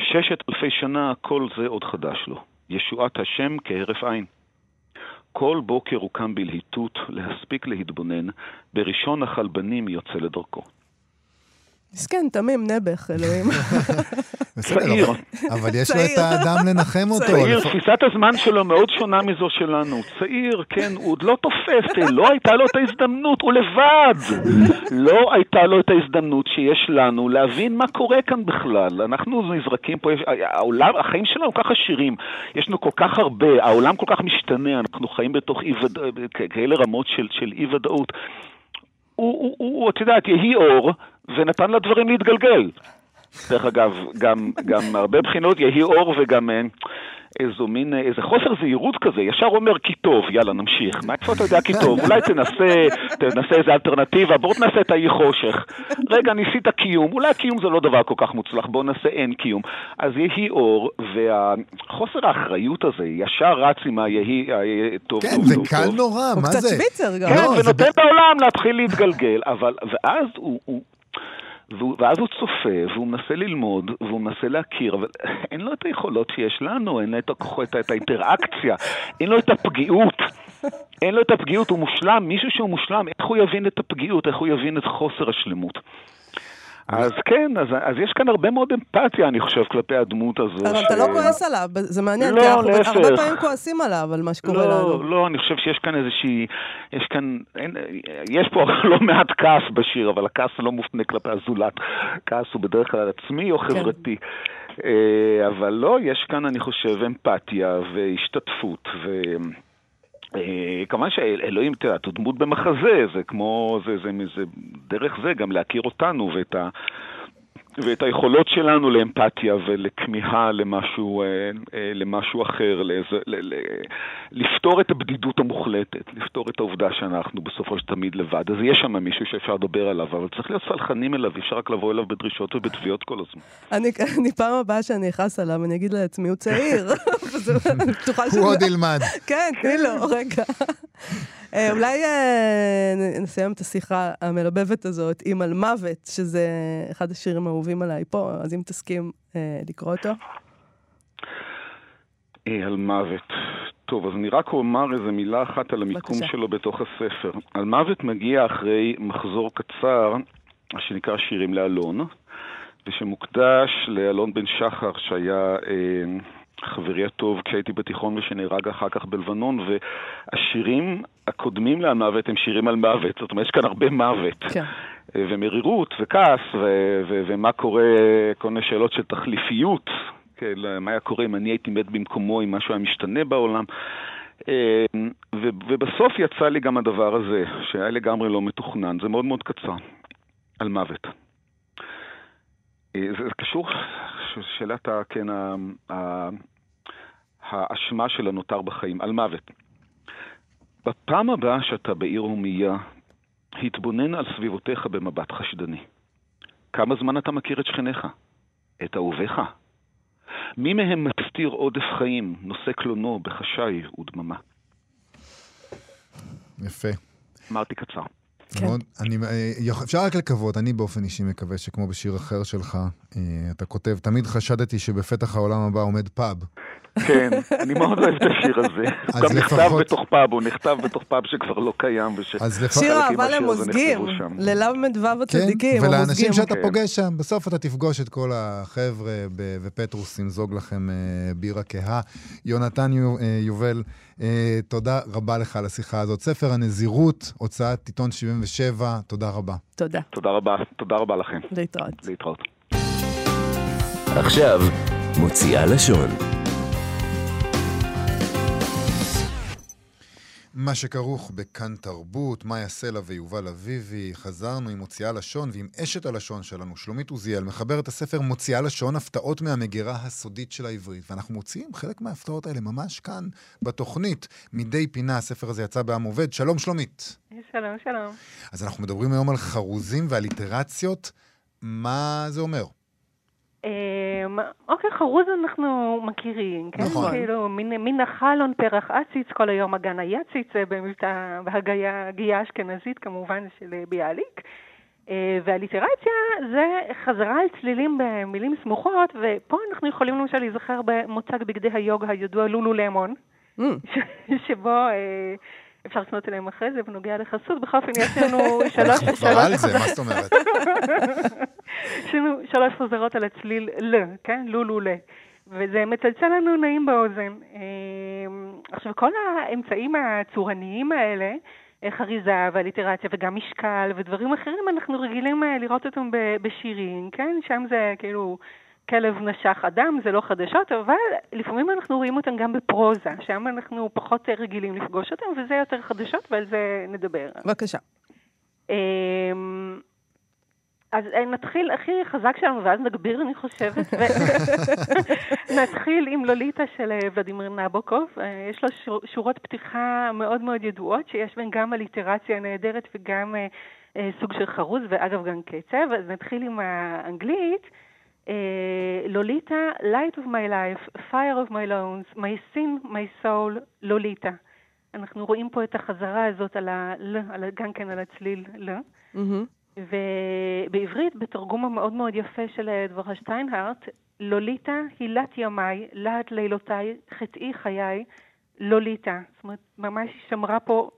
ששת אלפי שנה כל זה עוד חדש לו. ישועת השם כהרף עין. כל בוקר הוא קם בלהיטות להספיק להתבונן, בראשון החלבנים יוצא לדרכו. מסכן, תמים, נעבך, אלוהים. צעיר. אבל יש לו את האדם לנחם אותו. צעיר, תפיסת הזמן שלו מאוד שונה מזו שלנו. צעיר, כן, הוא עוד לא תופס, לא הייתה לו את ההזדמנות, הוא לבד. לא הייתה לו את ההזדמנות שיש לנו להבין מה קורה כאן בכלל. אנחנו נזרקים פה, העולם, החיים שלנו כל כך עשירים, יש לנו כל כך הרבה, העולם כל כך משתנה, אנחנו חיים בתוך כאלה רמות של אי-ודאות. הוא, את יודעת, יהי אור, ונתן לדברים להתגלגל. דרך אגב, גם, גם הרבה בחינות יהי אור וגם... אה, איזו מין, איזה חוסר זהירות כזה, ישר אומר כי טוב, יאללה נמשיך. מאיפה אתה יודע כי טוב? אולי תנסה, תנסה איזה אלטרנטיבה, בוא תנסה את האי חושך. רגע, ניסית קיום, אולי קיום זה לא דבר כל כך מוצלח, בוא נעשה אין קיום. אז יהי אור, והחוסר האחריות הזה, ישר רץ עם היהי טוב, כן, טוב, זה טוב, קל טוב. נורא, הוא מה קצת זה? שוויצר גם. כן, לא, זה ונותן לעולם להתחיל להתגלגל, אבל, ואז הוא... ואז הוא צופה, והוא מנסה ללמוד, והוא מנסה להכיר, אבל אין לו את היכולות שיש לנו, אין לו את, את האינטראקציה, אין לו את הפגיעות. אין לו את הפגיעות, הוא מושלם, מישהו שהוא מושלם, איך הוא יבין את הפגיעות, איך הוא יבין את חוסר השלמות. אז כן, אז, אז יש כאן הרבה מאוד אמפתיה, אני חושב, כלפי הדמות הזו. אבל אתה לא כועס עליו, זה מעניין, לא, כי אנחנו להפך. הרבה פעמים כועסים עליו, על מה שקורה לנו. לא, לא, אני חושב שיש כאן איזושהי, יש כאן, אין, יש פה לא מעט כעס בשיר, אבל הכעס לא מופנה כלפי הזולת. כעס הוא בדרך כלל עצמי או חברתי. אה, אבל לא, יש כאן, אני חושב, אמפתיה והשתתפות, ו... אה, כמובן שאלוהים, אתה יודע, הוא דמות במחזה, זה כמו, זה, זה, זה, דרך זה גם להכיר אותנו ואת, ה, ואת היכולות שלנו לאמפתיה ולכמיהה למשהו, אה, אה, למשהו אחר, לאיזה, ל, ל, לפתור את הבדידות המוחלטת, לפתור את העובדה שאנחנו בסופו של תמיד לבד. אז יש שם מישהו שאפשר לדבר עליו, אבל צריך להיות סלחנים אליו, אי אפשר רק לבוא אליו בדרישות ובתביעות כל הזמן. אני, אני פעם הבאה שאני אכעס עליו, אני אגיד לעצמי, הוא צעיר. הוא עוד ילמד. כן, תני לו, רגע. אה, אולי אה, נסיים את השיחה המלבבת הזאת עם על מוות, שזה אחד השירים האהובים עליי פה, אז אם תסכים אה, לקרוא אותו. על מוות. טוב, אז אני רק אומר איזה מילה אחת על המיקום בבקשה. שלו בתוך הספר. על מוות מגיע אחרי מחזור קצר, שנקרא שירים לאלון, ושמוקדש לאלון בן שחר, שהיה אה, חברי הטוב כשהייתי בתיכון ושנהרג אחר כך בלבנון, והשירים הקודמים לעל מוות הם שירים על מוות. זאת אומרת, יש כאן הרבה מוות. כן. אה, ומרירות וכעס ו- ו- ומה קורה, כל מיני שאלות של תחליפיות, כן, מה היה קורה אם אני הייתי מת במקומו, אם משהו היה משתנה בעולם. אה, ו- ובסוף יצא לי גם הדבר הזה, שהיה לגמרי לא מתוכנן, זה מאוד מאוד קצר, על מוות. אה, זה קשור, שאלת. כן, האשמה של הנותר בחיים, על מוות. בפעם הבאה שאתה בעיר הומייה, התבונן על סביבותיך במבט חשדני. כמה זמן אתה מכיר את שכניך? את אהוביך? מי מהם מסתיר עודף חיים, נושא קלונו בחשאי ודממה? יפה. אמרתי קצר. כן. מאוד, אני, אה, אפשר רק לקוות, אני באופן אישי מקווה שכמו בשיר אחר שלך, אה, אתה כותב, תמיד חשדתי שבפתח העולם הבא עומד פאב. כן, אני מאוד אוהב את השיר הזה. הוא גם נכתב לפחות- בתוך פאב, הוא נכתב בתוך פאב שכבר לא קיים. וש... אז לפ... שיר אהבה למוזגים. לל"ו הצדיקים. ולאנשים שאתה כן. פוגש שם, בסוף אתה תפגוש את כל החבר'ה, ב- ופטרוס ימזוג לכם אה, בירה כהה. יונתן יו- יובל, תודה רבה לך על השיחה הזאת. ספר הנזירות, הוצאת עיתון 77, תודה רבה. תודה, תודה רבה, תודה רבה לכם. להתראות. להתראות. עכשיו, מוציאה לשון. מה שכרוך בכאן תרבות, מאיה סלע ויובל אביבי, חזרנו עם מוציאה לשון ועם אשת הלשון שלנו, שלומית עוזיאל, מחבר את הספר מוציאה לשון, הפתעות מהמגירה הסודית של העברית. ואנחנו מוציאים חלק מההפתעות האלה ממש כאן, בתוכנית, מדי פינה, הספר הזה יצא בעם עובד. שלום שלומית. שלום, שלום. אז אנחנו מדברים היום על חרוזים ואליטרציות, מה זה אומר? אמ, אוקיי, חרוז אנחנו מכירים, כן? נכון. כאילו, מן החלון פרח עציץ, כל היום הגן היציץ, זה במבטא, בהגייה הגייה האשכנזית כמובן של אה, ביאליק. אה, והליטרציה זה חזרה על צלילים במילים סמוכות, ופה אנחנו יכולים למשל להיזכר במוצג בגדי היוגה הידוע לולו למון, Mm, ש- שבו אה, אפשר לפנות אליהם אחרי זה בנוגע לחסות. בכל אופן, יש לנו שלוש... אנחנו כבר על זה, מה זאת אומרת? יש לנו שלוש חזרות על הצליל ל, כן? לולו ל. וזה מצלצל לנו נעים באוזן. אמ, עכשיו, כל האמצעים הצורניים האלה, חריזה והליטרציה וגם משקל ודברים אחרים, אנחנו רגילים אה, לראות אותם בשירים, כן? שם זה כאילו כלב נשך אדם, זה לא חדשות, אבל לפעמים אנחנו רואים אותם גם בפרוזה, שם אנחנו פחות רגילים לפגוש אותם, וזה יותר חדשות, ועל זה נדבר. בבקשה. אמ, אז אה, נתחיל הכי חזק שלנו, ואז נגביר, אני חושבת. נתחיל עם לוליטה של אה, ולדימיר נבוקוב. אה, יש לו שור, שורות פתיחה מאוד מאוד ידועות, שיש בהן גם אליטרציה נהדרת וגם סוג של חרוז, ואגב גם קצב. אז נתחיל עם האנגלית. לוליטה, light of my life, fire of my loans, my sin, my soul, לוליטה. אנחנו רואים פה את החזרה הזאת על ה... על, גם כן על הצליל ל. Mm-hmm. ובעברית, בתרגום המאוד מאוד יפה של דברה שטיינהרט, לוליטה היא לת ימיי, להט לילותיי, חטאי חיי, לוליטה. זאת אומרת, ממש היא שמרה פה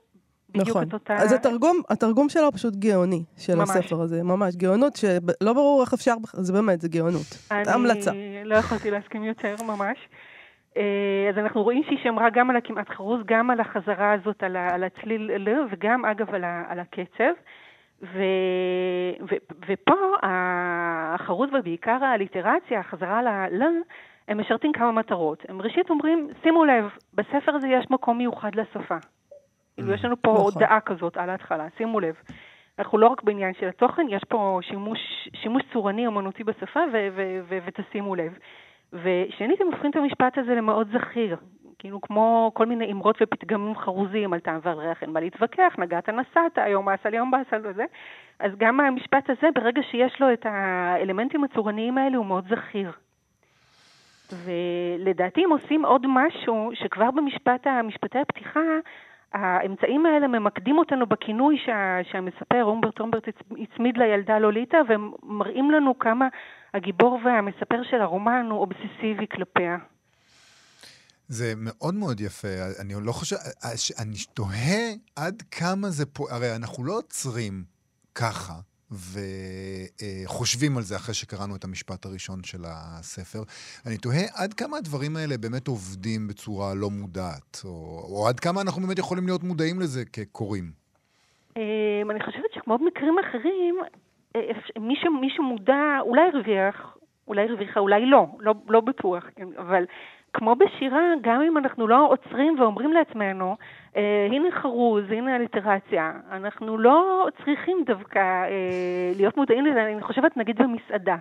בדיוק נכון. את אותה... אז התרגום, התרגום שלו פשוט גאוני, של ממש. הספר הזה, ממש. גאונות שלא ברור איך אפשר, זה באמת, זה גאונות. אני המלצה. לא יכולתי להסכים יותר, ממש. אה, אז אנחנו רואים שהיא שמרה גם על הכמעט חרוז, גם על החזרה הזאת, על, על הצליל ל, וגם אגב על, על הקצב. ו, ו, ופה החרוז ובעיקר הליטרציה, החזרה ל, ל, הם משרתים כמה מטרות. הם ראשית אומרים, שימו לב, בספר הזה יש מקום מיוחד לשפה. כאילו, יש לנו פה נכון. הודעה כזאת על ההתחלה, שימו לב. אנחנו לא רק בעניין של התוכן, יש פה שימוש, שימוש צורני אמנותי בשפה, ו, ו, ו, ותשימו לב. ושנית, הם הופכים את המשפט הזה למאוד זכיר. כאילו כמו כל מיני אמרות ופתגמים חרוזים על טעם ועל ריח, אין מה להתווכח, נגעת נסעת, היום באסל, היום באסל וזה. אז גם המשפט הזה, ברגע שיש לו את האלמנטים הצורניים האלה, הוא מאוד זכיר. ולדעתי הם עושים עוד משהו שכבר במשפט, משפטי הפתיחה, האמצעים האלה ממקדים אותנו בכינוי שה, שהמספר, אומברט אומברט, הצמיד לילדה לוליטה, והם מראים לנו כמה הגיבור והמספר של הרומן הוא אובססיבי כלפיה. זה מאוד מאוד יפה. אני לא חושב, אני תוהה עד כמה זה פה, הרי אנחנו לא עוצרים ככה. וחושבים על זה אחרי שקראנו את המשפט הראשון של הספר. אני תוהה עד כמה הדברים האלה באמת עובדים בצורה לא מודעת, או, או עד כמה אנחנו באמת יכולים להיות מודעים לזה כקוראים. אמ, אני חושבת שכמו במקרים אחרים, אה, מי שמודע אולי הרוויח, אולי הרוויחה, אולי לא, לא, לא בטוח, כן, אבל כמו בשירה, גם אם אנחנו לא עוצרים ואומרים לעצמנו, אה, הנה חרוז, הנה הליטרציה, אנחנו לא צריכים דווקא אה, להיות מודעים לזה, אני חושבת נגיד במסעדה.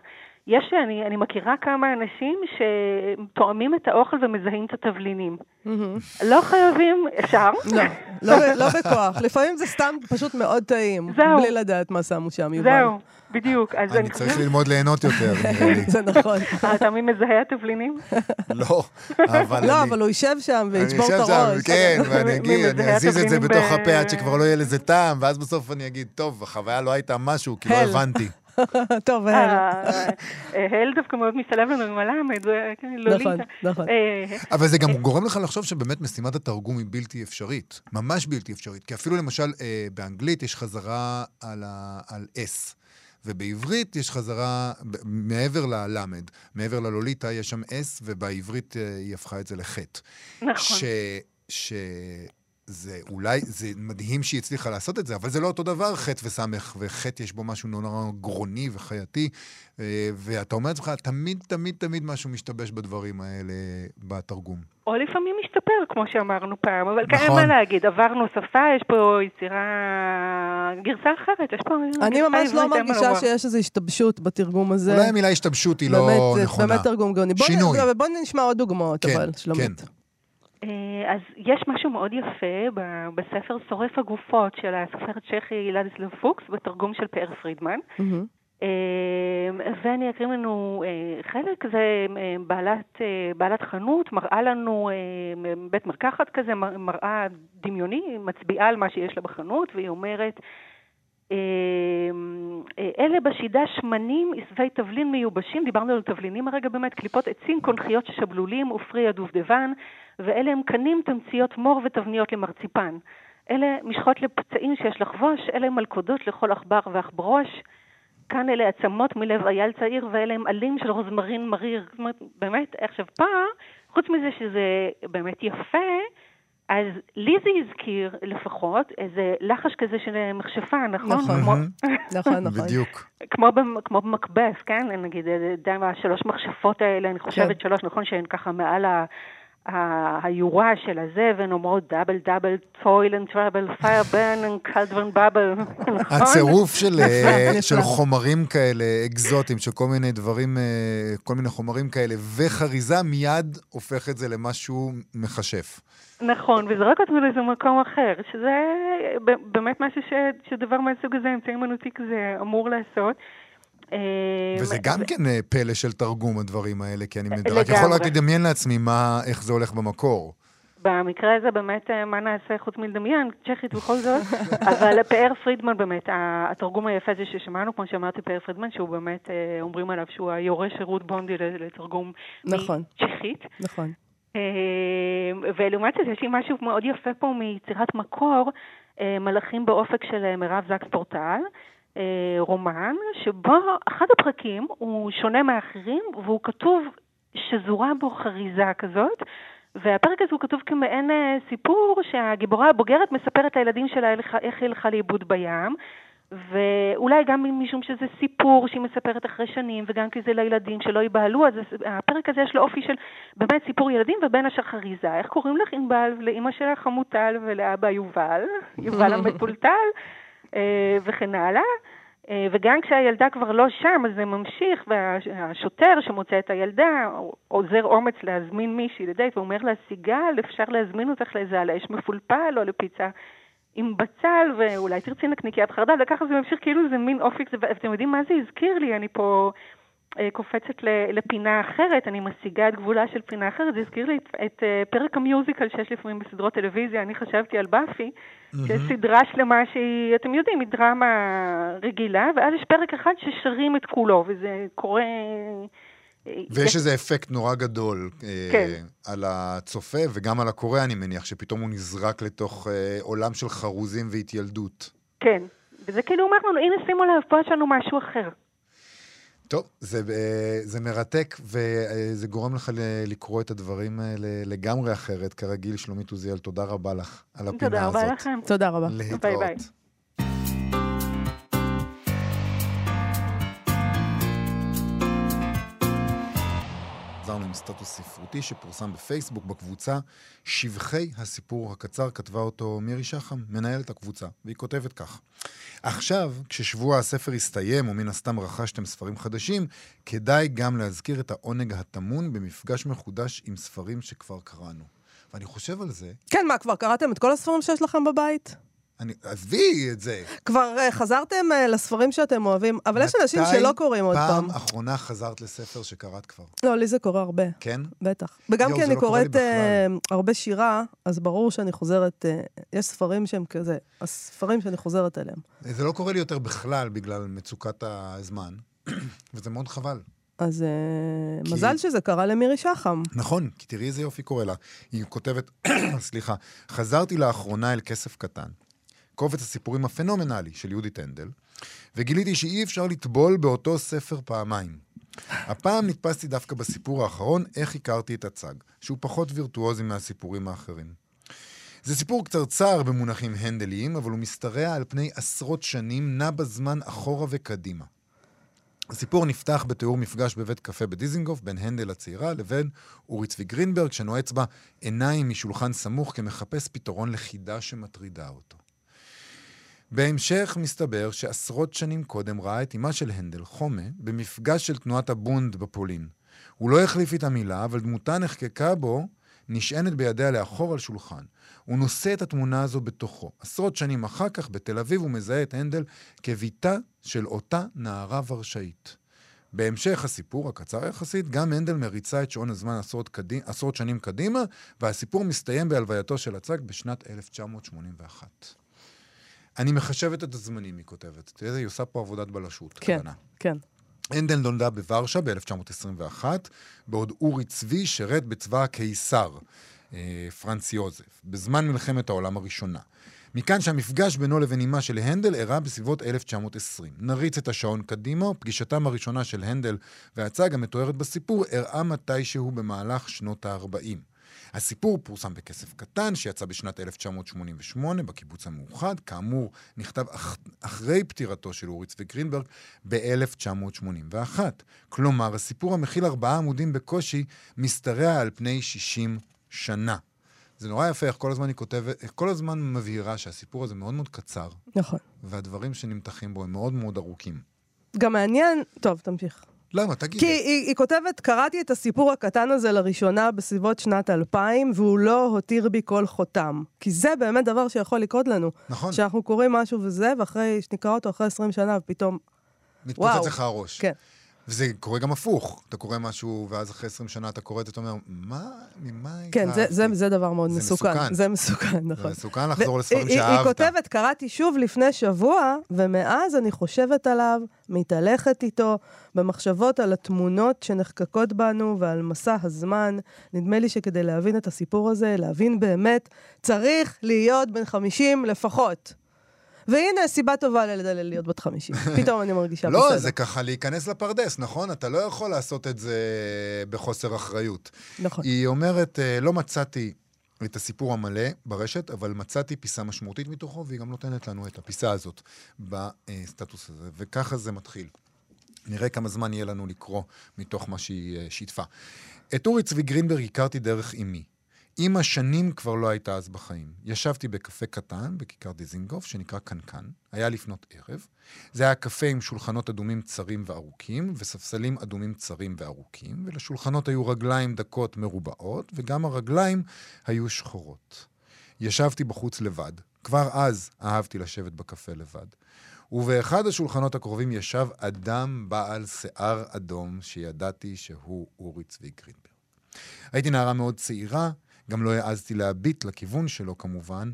יש, אני, אני מכירה כמה אנשים שתואמים את האוכל ומזהים את התבלינים. לא חייבים, אפשר? לא, לא, לא בכוח. לפעמים זה סתם פשוט מאוד טעים, זהו. בלי לדעת מה שמו שם, יובל. זהו, בדיוק. אני, אני צריך ללמוד ליהנות יותר, נראה לי. זה נכון. אה, אתה ממזהה התבלינים? לא, אבל לא, אבל הוא יישב שם וישבור את הראש. אני אשב שם, כן, ואני אגיד, אני אזיז את זה בתוך הפה עד שכבר לא יהיה לזה טעם, ואז בסוף אני אגיד, טוב, החוויה לא הייתה משהו, כי לא הבנתי. טוב, הל. אה, אה, הל דווקא מאוד משתלב לנו עם הלמד, כן, לוליטה. נכון, נכון. אה, אבל זה גם גורם לך לחשוב שבאמת משימת התרגום היא בלתי אפשרית, ממש בלתי אפשרית. כי אפילו למשל באנגלית יש חזרה על S. ובעברית יש חזרה, מעבר ללמד, מעבר ללוליטה, יש שם S, ובעברית היא הפכה את זה לחטא. נכון. ש... זה אולי, זה מדהים שהיא הצליחה לעשות את זה, אבל זה לא אותו דבר, חטא וסמך, וחטא יש בו משהו נורא גרוני וחייתי, אה, ואתה אומר לעצמך, תמיד, תמיד, תמיד משהו משתבש בדברים האלה בתרגום. או לפעמים משתפר, כמו שאמרנו פעם, אבל נכון. כאן אין מה להגיד, עברנו שפה, יש פה יצירה, גרסה אחרת, יש פה... אני ממש לא מרגישה שיש איזו השתבשות בתרגום הזה. אולי המילה השתבשות היא לא באמת, נכונה. באמת תרגום גאוני. שינוי. בוא נשמע עוד דוגמאות, כן, אבל, שלומית. אה, אז יש משהו מאוד יפה בספר שורף הגופות של הסופרת צ'כי לדיסלב פוקס, בתרגום של פאר פרידמן. Mm-hmm. ואני אקריא לנו אה, חלק, זה בעלת, בעלת חנות, מראה לנו בית מרקחת כזה, מראה דמיוני, מצביעה על מה שיש לה בחנות, והיא אומרת, אלה בשידה שמנים, עשבי תבלין מיובשים, דיברנו על תבלינים הרגע באמת, קליפות עצים, קונכיות שבלולים ופרי הדובדבן, ואלה הם קנים, תמציות מור ותבניות למרציפן. אלה משחות לפצעים שיש לחבוש, אלה מלכודות לכל עכבר ועכברוש. כאן אלה עצמות מלב אייל צעיר, ואלה הם עלים של רוזמרין מריר. זאת אומרת, באמת, עכשיו פה, חוץ מזה שזה באמת יפה, אז לי זה הזכיר לפחות איזה לחש כזה של מכשפה, נכון? נכון, כמו... נכון, נכון. בדיוק. כמו, כמו במקבס, כן? נגיד, גם השלוש מכשפות האלה, אני חושבת כן. שלוש, נכון, שהן ככה מעל ה... היורה של הזה, והן אומרות double double toil and trouble, fire burn and cauldron bubble. נכון? הצירוף של, אה, נפלא. של חומרים כאלה, אקזוטיים, של כל מיני דברים, אה, כל מיני חומרים כאלה, וחריזה מיד הופך את זה למשהו מכשף. נכון, וזורק אותנו לאיזה מקום אחר, שזה ב- באמת משהו ש, שדבר מהסוג הזה, אמצעי אמנותי כזה אמור לעשות. אה, וזה גם כן אה, פלא של תרגום, הדברים האלה, כי אני רק לגמרי. יכול רק לדמיין לעצמי מה, איך זה הולך במקור. במקרה הזה באמת, אה, מה נעשה חוץ מלדמיין, צ'כית בכל זאת, אבל פאר פרידמן באמת, התרגום היפה הזה ששמענו, כמו שאמרתי, פאר פרידמן, שהוא באמת, אומרים עליו שהוא היורש של רות בונדי לתרגום נכון. מצ'כית. נכון. ולעומת זאת, יש לי משהו מאוד יפה פה מיצירת מקור, מלאכים באופק של מירב זקס פורטל, רומן, שבו אחד הפרקים הוא שונה מאחרים, והוא כתוב שזורה בו חריזה כזאת. והפרק הזה הוא כתוב כמעין אה, סיפור שהגיבורה הבוגרת מספרת לילדים שלה איך- היא הלכה לאיבוד בים, ואולי גם משום שזה סיפור שהיא מספרת אחרי שנים, וגם כי זה לילדים שלא ייבהלו, אז הפרק הזה יש לו אופי של באמת סיפור ילדים ובין השאר חריזה. איך קוראים לך ענבל? לאימא שלך חמוטל ולאבא יובל, יובל המטולטל, אה, וכן הלאה. אה, וגם כשהילדה כבר לא שם, אז זה ממשיך, והשוטר שמוצא את הילדה עוזר אומץ להזמין מישהי לדייט, ואומר לה, סיגל, אפשר להזמין אותך לאיזה על האש מפולפל או לפיצה עם בצל, ואולי תרצי נקניקיית חרדל, וככה זה ממשיך כאילו זה מין אופק, זה- ואתם יודעים מה זה הזכיר לי? אני פה אה, קופצת ל- לפינה אחרת, אני משיגה את גבולה של פינה אחרת, זה הזכיר לי את, את אה, פרק המיוזיקל שיש לפעמים בסדרות טלוויזיה, אני חשבתי על באפי, שיש סדרה שלמה שהיא, אתם יודעים, היא דרמה רגילה, ואז יש פרק אחד ששרים את כולו, וזה קורה... אה, ויש איזה אפקט נורא גדול אה, כן. על הצופה וגם על הקורא, אני מניח, שפתאום הוא נזרק לתוך אה, עולם של חרוזים והתיילדות. כן, וזה כאילו אומר לנו, הנה שימו לב, פה יש לנו משהו אחר. טוב, זה, אה, זה מרתק, וזה גורם לך לקרוא את הדברים האלה לגמרי אחרת. כרגיל, שלומית עוזיאל, תודה רבה לך על הפינה תודה הזאת. רבה לכם. תודה רבה. להתראות. ביי ביי. חזרנו עם סטטוס ספרותי שפורסם בפייסבוק בקבוצה שבחי הסיפור הקצר, כתבה אותו מירי שחם, מנהלת הקבוצה, והיא כותבת כך: עכשיו, כששבוע הספר הסתיים, ומן הסתם רכשתם ספרים חדשים, כדאי גם להזכיר את העונג הטמון במפגש מחודש עם ספרים שכבר קראנו. ואני חושב על זה, כן, מה, כבר קראתם את כל הספרים שיש לכם בבית? אני, עזבי את זה. כבר uh, חזרתם uh, לספרים שאתם אוהבים, אבל יש אנשים שלא קוראים עוד פעם. מתי פעם אחרונה חזרת לספר שקראת כבר? לא, לי זה קורה הרבה, כן? בטח. וגם יואו, כי אני לא קוראת uh, הרבה שירה, אז ברור שאני חוזרת, uh, יש ספרים שהם כזה, הספרים שאני חוזרת אליהם. זה לא קורה לי יותר בכלל בגלל מצוקת הזמן, וזה מאוד חבל. אז כי- מזל שזה קרה למירי שחם. נכון, כי תראי איזה יופי קורה לה. היא כותבת, סליחה, חזרתי לאחרונה אל כסף קטן, קובץ הסיפורים הפנומנלי של יהודית הנדל, וגיליתי שאי אפשר לטבול באותו ספר פעמיים. הפעם נתפסתי דווקא בסיפור האחרון, איך הכרתי את הצג, שהוא פחות וירטואוזי מהסיפורים האחרים. זה סיפור קצרצר במונחים הנדליים, אבל הוא משתרע על פני עשרות שנים, נע בזמן אחורה וקדימה. הסיפור נפתח בתיאור מפגש בבית קפה בדיזינגוף בין הנדל הצעירה לבין אורי צבי גרינברג, שנועץ בה עיניים משולחן סמוך כמחפש פתרון לחידה שמטרידה אותו. בהמשך מסתבר שעשרות שנים קודם ראה את אמה של הנדל, חומה, במפגש של תנועת הבונד בפולין. הוא לא החליף איתה מילה, אבל דמותה נחקקה בו, נשענת בידיה לאחור על שולחן. הוא נושא את התמונה הזו בתוכו. עשרות שנים אחר כך, בתל אביב, הוא מזהה את הנדל כביתה של אותה נערה ורשאית. בהמשך הסיפור, הקצר יחסית, גם הנדל מריצה את שעון הזמן עשרות, קדים, עשרות שנים קדימה, והסיפור מסתיים בהלווייתו של הצג בשנת 1981. אני מחשבת את הזמנים, היא כותבת. תראה, היא עושה פה עבודת בלשות, כן, כוונה. כן. הנדל נולדה בוורשה ב-1921, בעוד אורי צבי שירת בצבא הקיסר, אה, פרנץ יוזף, בזמן מלחמת העולם הראשונה. מכאן שהמפגש בינו לבין אמה של הנדל אירע בסביבות 1920. נריץ את השעון קדימה, פגישתם הראשונה של הנדל והצג המתוארת בסיפור אירעה מתישהו במהלך שנות ה-40. הסיפור פורסם בכסף קטן, שיצא בשנת 1988 בקיבוץ המאוחד. כאמור, נכתב אח... אחרי פטירתו של אורי צבי גרינברג ב-1981. כלומר, הסיפור המכיל ארבעה עמודים בקושי, משתרע על פני 60 שנה. זה נורא יפה איך כל הזמן היא כותבת, איך כל הזמן מבהירה שהסיפור הזה מאוד מאוד קצר, נכון. והדברים שנמתחים בו הם מאוד מאוד ארוכים. גם מעניין, טוב, תמשיך. למה? תגידי. כי היא, היא כותבת, קראתי את הסיפור הקטן הזה לראשונה בסביבות שנת 2000, והוא לא הותיר בי כל חותם. כי זה באמת דבר שיכול לקרות לנו. נכון, שאנחנו קוראים משהו וזה, ואחרי, שנקרא אותו אחרי 20 שנה, ופתאום, מתפוצץ. לך הראש. כן. וזה קורה גם הפוך. אתה קורא משהו, ואז אחרי 20 שנה אתה קורא את זה, אתה אומר, מה, ממה כן, זה, זה, התאהבתי?" זה דבר מאוד זה מסוכן. מסוכן. זה מסוכן, זה נכון. מסוכן לחזור לספרים היא- היא- שאהבת. היא כותבת, קראתי שוב לפני שבוע, ומאז אני חושבת עליו, מתהלכת איתו, במחשבות על התמונות שנחקקות בנו ועל מסע הזמן. נדמה לי שכדי להבין את הסיפור הזה, להבין באמת, צריך להיות בן 50 לפחות. והנה, סיבה טובה ל- להיות בת 50. פתאום אני מרגישה בסדר. לא, זה ככה להיכנס לפרדס, נכון? אתה לא יכול לעשות את זה בחוסר אחריות. נכון. היא אומרת, אה, לא מצאתי את הסיפור המלא ברשת, אבל מצאתי פיסה משמעותית מתוכו, והיא גם נותנת לנו את הפיסה הזאת בסטטוס הזה, וככה זה מתחיל. נראה כמה זמן יהיה לנו לקרוא מתוך מה שהיא אה, שיתפה. את אורי צבי גרינברג הכרתי דרך אמי. אמא שנים כבר לא הייתה אז בחיים. ישבתי בקפה קטן בכיכר דיזינגוף, שנקרא קנקן. היה לפנות ערב. זה היה קפה עם שולחנות אדומים צרים וארוכים, וספסלים אדומים צרים וארוכים, ולשולחנות היו רגליים דקות מרובעות, וגם הרגליים היו שחורות. ישבתי בחוץ לבד. כבר אז אהבתי לשבת בקפה לבד. ובאחד השולחנות הקרובים ישב אדם בעל שיער אדום, שידעתי שהוא אורי צבי גרינברג. הייתי נערה מאוד צעירה, גם לא העזתי להביט לכיוון שלו כמובן,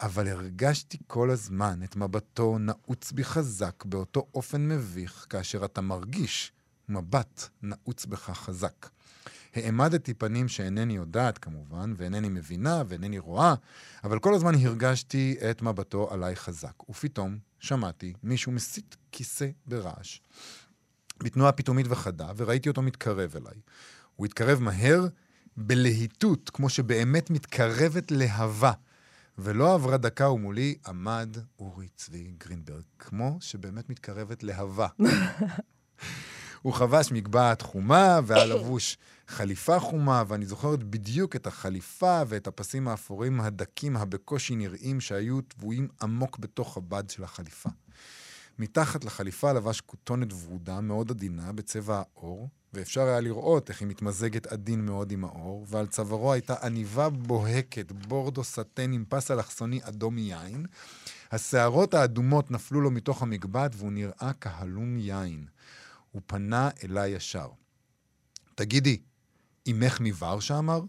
אבל הרגשתי כל הזמן את מבטו נעוץ בי חזק באותו אופן מביך, כאשר אתה מרגיש מבט נעוץ בך חזק. העמדתי פנים שאינני יודעת כמובן, ואינני מבינה, ואינני רואה, אבל כל הזמן הרגשתי את מבטו עליי חזק. ופתאום שמעתי מישהו מסיט כיסא ברעש. בתנועה פתאומית וחדה, וראיתי אותו מתקרב אליי. הוא התקרב מהר, בלהיטות, כמו שבאמת מתקרבת להבה. ולא עברה דקה ומולי עמד אורי צבי גרינברג, כמו שבאמת מתקרבת להבה. הוא חבש מגבעת חומה והיה לבוש חליפה חומה, ואני זוכרת בדיוק את החליפה ואת הפסים האפורים הדקים הבקושי נראים שהיו טבועים עמוק בתוך הבד של החליפה. מתחת לחליפה לבש כותונת ורודה מאוד עדינה בצבע העור, ואפשר היה לראות איך היא מתמזגת עדין מאוד עם העור, ועל צווארו הייתה עניבה בוהקת, בורדו סטן עם פס אלכסוני אדום מיין. השערות האדומות נפלו לו מתוך המגבעת והוא נראה כהלום יין. הוא פנה אליי ישר. תגידי, אמך מוורשה אמר?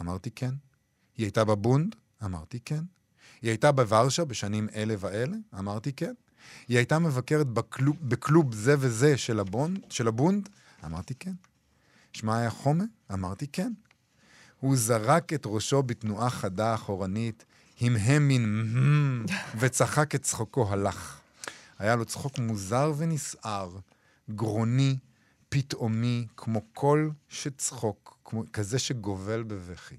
אמרתי כן. היא הייתה בבונד? אמרתי כן. היא הייתה בוורשה בשנים אלה ואלה? אמרתי כן. היא הייתה מבקרת בקלוב, בקלוב זה וזה של, הבונד, של הבונד? אמרתי כן. שמה היה חומה? אמרתי כן. הוא זרק את ראשו בתנועה חדה אחורנית, המהם "מהם", וצחק את צחוקו הלך. היה לו צחוק מוזר ונסער, גרוני, פתאומי, כמו קול שצחוק, כמו, כזה שגובל בבכי.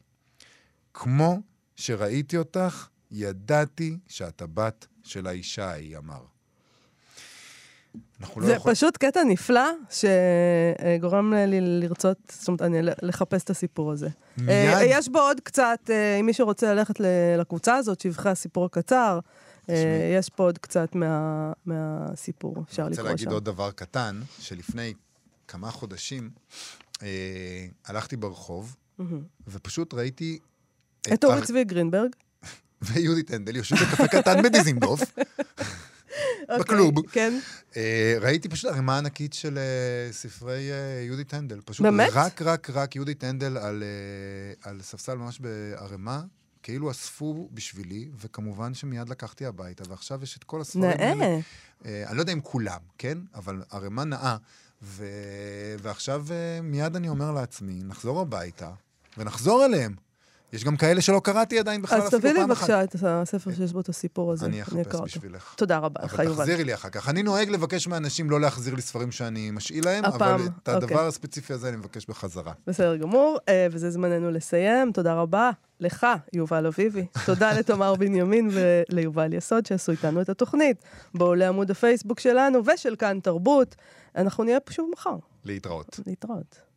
כמו שראיתי אותך, ידעתי שאת הבת של האישה ההיא, אמר. אנחנו לא זה יכולים... פשוט קטע נפלא, שגורם לי לרצות, זאת אומרת, אני לחפש את הסיפור הזה. מיד. אה, יש בו עוד קצת, אה, אם מישהו רוצה ללכת לקבוצה הזאת, שבחי הסיפור הקצר, אה. יש פה עוד קצת מה- מהסיפור, אפשר אני רוצה לקרוא להגיד שם. עוד דבר קטן, שלפני כמה חודשים אה, הלכתי ברחוב. ופשוט ראיתי... את אורי צבי גרינברג. ויהודית הנדל יושבים בקפה קטן בדיזינגוף, בקלוב. אוקיי, כן. אה, ראיתי פשוט ערימה ענקית של אה, ספרי אה, יהודית הנדל. פשוט באמת? רק, רק, רק יהודית הנדל על, על ספסל ממש בערימה. כאילו אספו בשבילי, וכמובן שמיד לקחתי הביתה, ועכשיו יש את כל הספרים האלה. נאה. אה, אני לא יודע אם כולם, כן? אבל ערימה נאה. ו... ועכשיו מיד אני אומר לעצמי, נחזור הביתה, ונחזור אליהם. יש גם כאלה שלא קראתי עדיין בכלל אז אפילו תביא לי פעם אחת. בבקשה את הספר שיש בו את הסיפור הזה. אני אחפש. בשבילך. תודה רבה לך, אבל יובל. תחזירי לי אחר כך. אני נוהג לבקש מאנשים לא להחזיר לי ספרים שאני משאיל להם, אבל את הדבר אוקיי. הספציפי הזה אני מבקש בחזרה. בסדר גמור, אה, וזה זמננו לסיים. תודה רבה לך, יובל אביבי. תודה לתמר בנימין וליובל יסוד שעשו איתנו את התוכנית. בואו לעמוד הפייסבוק שלנו ושל כאן תרבות. אנחנו נהיה פה שוב מחר. להתראות. להתראות.